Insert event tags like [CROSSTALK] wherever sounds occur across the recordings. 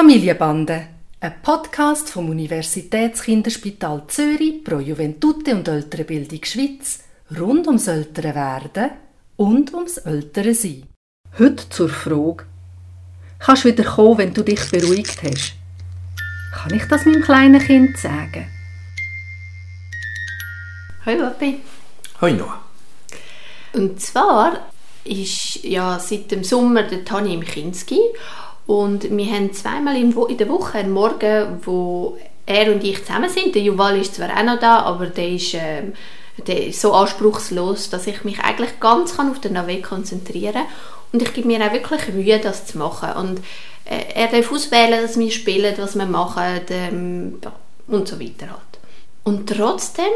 Familienbande, ein Podcast vom Universitätskinderspital Zürich pro Juventute und Ältere Bildung Schweiz rund ums ältere Werden und ums ältere Sein. Heute zur Frage: Kannst du wieder kommen, wenn du dich beruhigt hast? Kann ich das meinem kleinen Kind sagen? Hoi Papi. Hoi Noah. Und zwar ist ja seit dem Sommer der Tani im Kinski und wir haben zweimal in, der Woche einen Morgen, wo er und ich zusammen sind. Der Juval ist zwar auch noch da, aber der ist, äh, der ist so anspruchslos, dass ich mich eigentlich ganz kann auf den Navi konzentrieren kann. Und ich gebe mir auch wirklich Mühe, das zu machen. Und äh, er darf auswählen, dass wir spielen, was wir machen ähm, und so weiter halt. Und trotzdem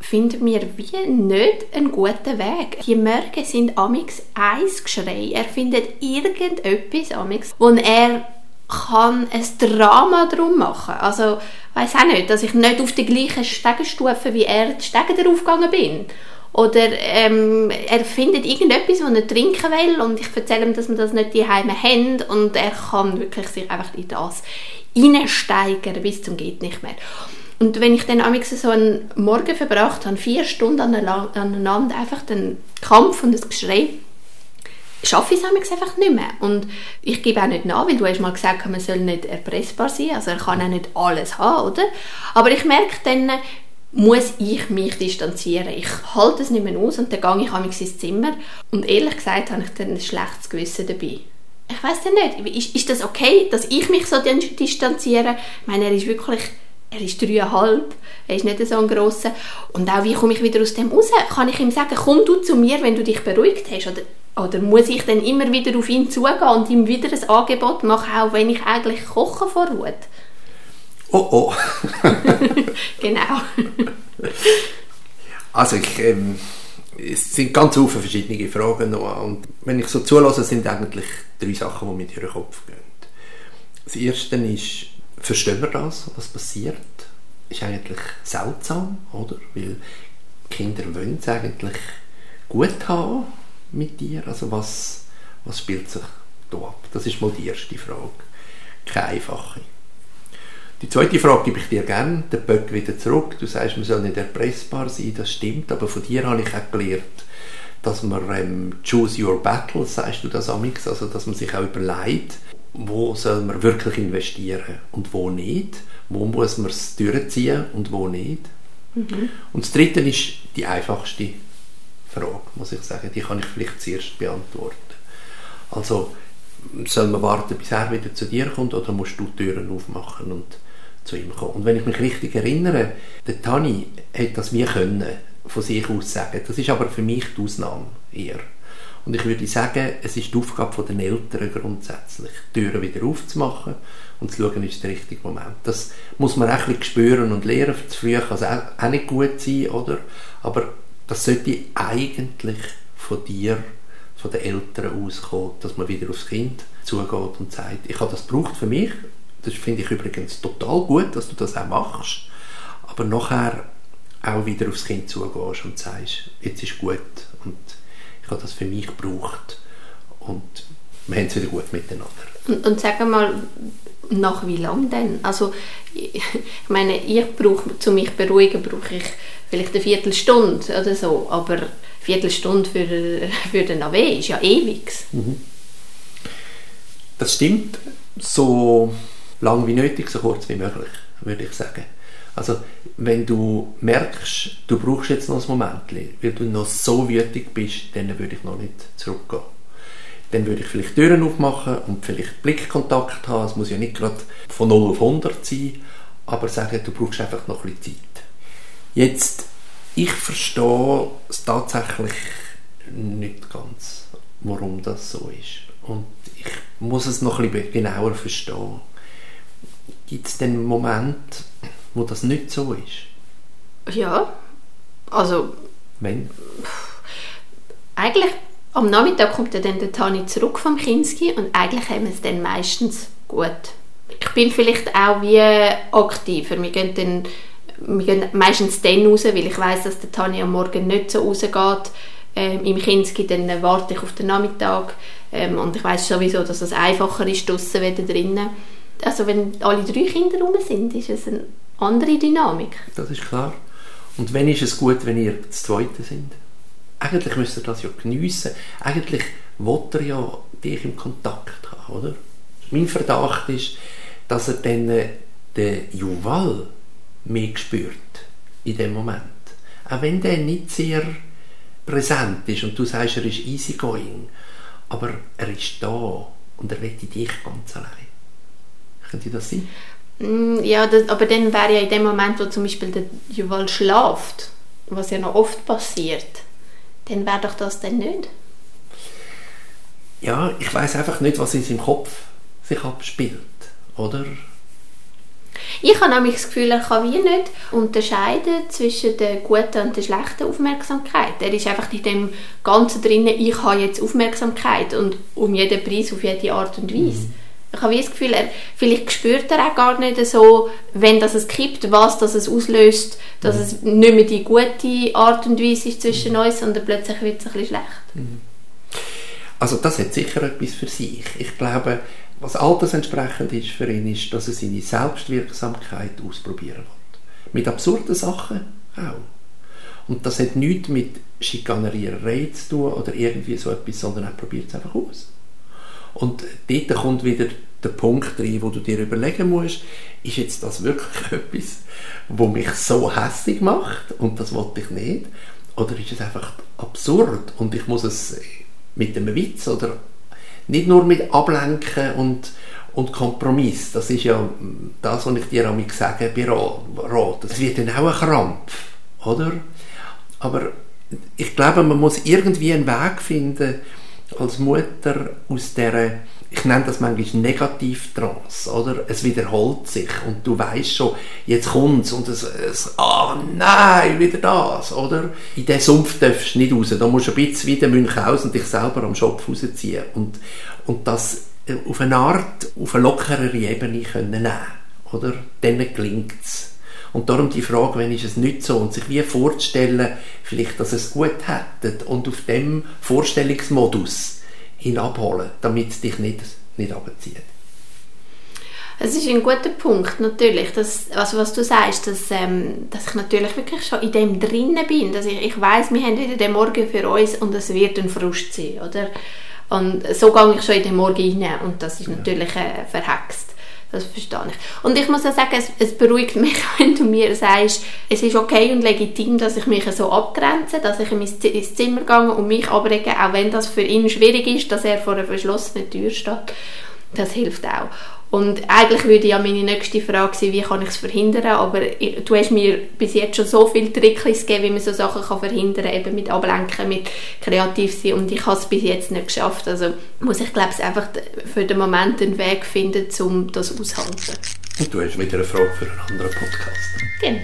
finden wir wie nicht einen guten Weg. Die Mörge sind amix eins Geschrei. Er findet irgendetwas amix, wo er kann ein Drama drum machen. Also weiß auch nicht, dass ich nicht auf die gleichen Stegenstufe wie er die Stege darauf gegangen bin. Oder ähm, er findet irgendetwas, was er trinken will und ich erzähle ihm, dass wir das nicht daheim haben und er kann wirklich sich einfach in das hineinsteigern bis zum geht nicht mehr. Und wenn ich dann so einen Morgen verbracht habe, vier Stunden aneinander, einfach den Kampf und das Geschrei, schaffe ich es einfach nicht mehr. Und ich gebe auch nicht nach, weil du hast mal gesagt, man soll nicht erpressbar sein, also er kann auch nicht alles haben, oder? Aber ich merke dann, muss ich mich distanzieren. Ich halte es nicht mehr aus und dann gehe ich ins Zimmer und ehrlich gesagt habe ich dann ein schlechtes Gewissen dabei. Ich weiß dann nicht, ist, ist das okay, dass ich mich so distanziere? Ich meine, er ist wirklich er ist dreieinhalb, er ist nicht so ein grosser. Und auch, wie komme ich wieder aus dem raus? Kann ich ihm sagen, komm du zu mir, wenn du dich beruhigt hast? Oder, oder muss ich dann immer wieder auf ihn zugehen und ihm wieder ein Angebot machen, auch wenn ich eigentlich koche vor Wut? Oh oh. [LAUGHS] genau. [LAUGHS] also ich, ähm, es sind ganz viele verschiedene Fragen noch. Und wenn ich so zulasse, sind eigentlich drei Sachen, die mir durch den Kopf gehen. Das erste ist, verstehen wir das, was passiert? Ist eigentlich seltsam, oder? Weil Kinder wollen es eigentlich gut haben mit dir. Also was, was spielt sich da ab? Das ist mal die erste Frage. Keine einfache. Die zweite Frage gebe ich dir gerne, den Böck wieder zurück. Du sagst, man soll nicht erpressbar sein, das stimmt, aber von dir habe ich auch gelernt, dass man ähm, choose your battle, sagst du das amix, also dass man sich auch überlegt, wo soll man wirklich investieren und wo nicht, wo muss man es durchziehen und wo nicht. Mhm. Und das Dritte ist die einfachste Frage, muss ich sagen, die kann ich vielleicht zuerst beantworten. Also, soll man warten, bis er wieder zu dir kommt oder musst du die Türen aufmachen und zu ihm kommen? Und wenn ich mich richtig erinnere, der Tani hätte das wie können von sich aus sagen. Das ist aber für mich die Ausnahme eher. Und ich würde sagen, es ist die Aufgabe der Eltern grundsätzlich, die Türen wieder aufzumachen und zu schauen, ist der richtige Moment. Das muss man auch ein bisschen spüren und lernen. Zu früh kann es auch, nicht gut sein, oder? Aber das sollte eigentlich von dir, von den Eltern auskommen, dass man wieder aufs Kind zugeht und sagt, ich habe das gebraucht für mich. Das finde ich übrigens total gut, dass du das auch machst. Aber nachher auch wieder aufs Kind zugehst und sagst, jetzt ist gut und ich habe das für mich gebraucht und wir haben es wieder gut miteinander. Und, und sag mal, nach wie lang denn? Also ich meine, ich brauche, zu mich beruhigen, brauche ich vielleicht eine Viertelstunde oder so, aber eine Viertelstunde für, [LAUGHS] für den AW ist ja ewig. Mhm. Das stimmt, so lang wie nötig, so kurz wie möglich, würde ich sagen. Also wenn du merkst, du brauchst jetzt noch ein Moment, weil du noch so wütig bist, dann würde ich noch nicht zurückgehen. Dann würde ich vielleicht Türen aufmachen und vielleicht Blickkontakt haben. Es muss ja nicht gerade von 0 auf 100 sein, aber sagen, du brauchst einfach noch ein bisschen Zeit. Jetzt, ich verstehe es tatsächlich nicht ganz, warum das so ist. Und ich muss es noch ein bisschen genauer verstehen. Gibt es denn Momente, wo das nicht so ist? Ja, also... Wenn? Eigentlich am Nachmittag kommt dann der Tani zurück vom Kinski und eigentlich haben wir es dann meistens gut. Ich bin vielleicht auch wie aktiver. Wir gehen, dann, wir gehen meistens dann raus, weil ich weiß, dass der Tani am Morgen nicht so rausgeht. Ähm, Im Kinski dann warte ich auf den Nachmittag ähm, und ich weiß sowieso, dass es einfacher ist draußen wieder drinnen. also wenn alle drei Kinder rum sind, ist es eine andere Dynamik. Das ist klar. Und wenn ist es gut, wenn ihr das Zweite sind? Eigentlich müsst ihr das ja geniessen. Eigentlich wollt ihr ja dich im Kontakt haben, oder? Mein Verdacht ist, dass er dann äh, den Juval mehr spürt in dem Moment. Auch wenn der nicht sehr präsent ist und du sagst, er ist easygoing, aber er ist da und er will dich ganz allein. Könnte das sein? Mm, ja, das, aber dann wäre ja in dem Moment, wo zum Beispiel der Juval schlaft, was ja noch oft passiert, dann wäre doch das dann nicht. Ja, ich weiß einfach nicht, was in seinem Kopf sich abspielt, oder? Ich habe nämlich das Gefühl, er kann wie nicht unterscheiden zwischen der guten und der schlechten Aufmerksamkeit. Er ist einfach in dem Ganzen drin, ich habe jetzt Aufmerksamkeit und um jeden Preis auf jede Art und Weise. Mhm. Ich habe wie das Gefühl, er, vielleicht spürt er auch gar nicht so, wenn das es kippt, was das es auslöst, dass mhm. es nicht mehr die gute Art und Weise ist zwischen uns, sondern plötzlich wird es ein bisschen schlecht. Mhm. Also das hat sicher etwas für sich. Ich glaube, was altersentsprechend ist für ihn, ist, dass er seine Selbstwirksamkeit ausprobieren will. Mit absurden Sachen auch. Und das hat nichts mit Schikanerierei zu tun oder irgendwie so etwas, sondern er probiert es einfach aus. Und dort kommt wieder der Punkt rein, wo du dir überlegen musst, ist jetzt das wirklich [LAUGHS] etwas, wo mich so hässlich macht und das wollte ich nicht? Oder ist es einfach absurd und ich muss es mit einem Witz oder nicht nur mit Ablenken und, und Kompromiss. Das ist ja das, was ich dir am sage bei Rot. Das wird dann auch ein Krampf, oder? Aber ich glaube, man muss irgendwie einen Weg finden, als Mutter aus dieser, ich nenne das manchmal Negativtrance, oder? Es wiederholt sich und du weißt schon, jetzt kommt's und es, es ah nein, wieder das, oder? In diesen Sumpf darfst du nicht raus, da musst du ein bisschen wie der Münchhausen dich selber am Schopf rausziehen und, und das auf eine Art, auf eine lockerere Ebene können nehmen, oder? Dann gelingt's. Und darum die Frage, wenn ist es nicht so, und sich wie vorzustellen, vielleicht, dass es gut hätte und auf dem Vorstellungsmodus ihn abholen, damit es dich nicht, nicht abzieht. Es ist ein guter Punkt, natürlich, dass, also was du sagst, dass, ähm, dass ich natürlich wirklich schon in dem drinnen bin, dass ich, ich weiß, wir haben wieder den Morgen für uns und es wird ein Frust sein, oder? Und so gehe ich schon in den Morgen rein und das ist ja. natürlich äh, verhext. Das verstehe ich. Und ich muss auch sagen, es, es, beruhigt mich, [LAUGHS] wenn du mir sagst, es ist okay und legitim, dass ich mich so abgrenze, dass ich ins Zimmer gehe und mich abrege, auch wenn das für ihn schwierig ist, dass er vor einer verschlossenen Tür steht. Das hilft auch. Und eigentlich würde ja meine nächste Frage sein, wie kann ich es verhindern, aber du hast mir bis jetzt schon so viele Tricks gegeben, wie man so Sachen kann verhindern kann, eben mit Ablenken, mit kreativ sein und ich habe es bis jetzt nicht geschafft. Also muss ich glaube ich einfach für den Moment einen Weg finden, um das auszuhalten. Und du hast wieder eine Frage für einen anderen Podcast. Genau.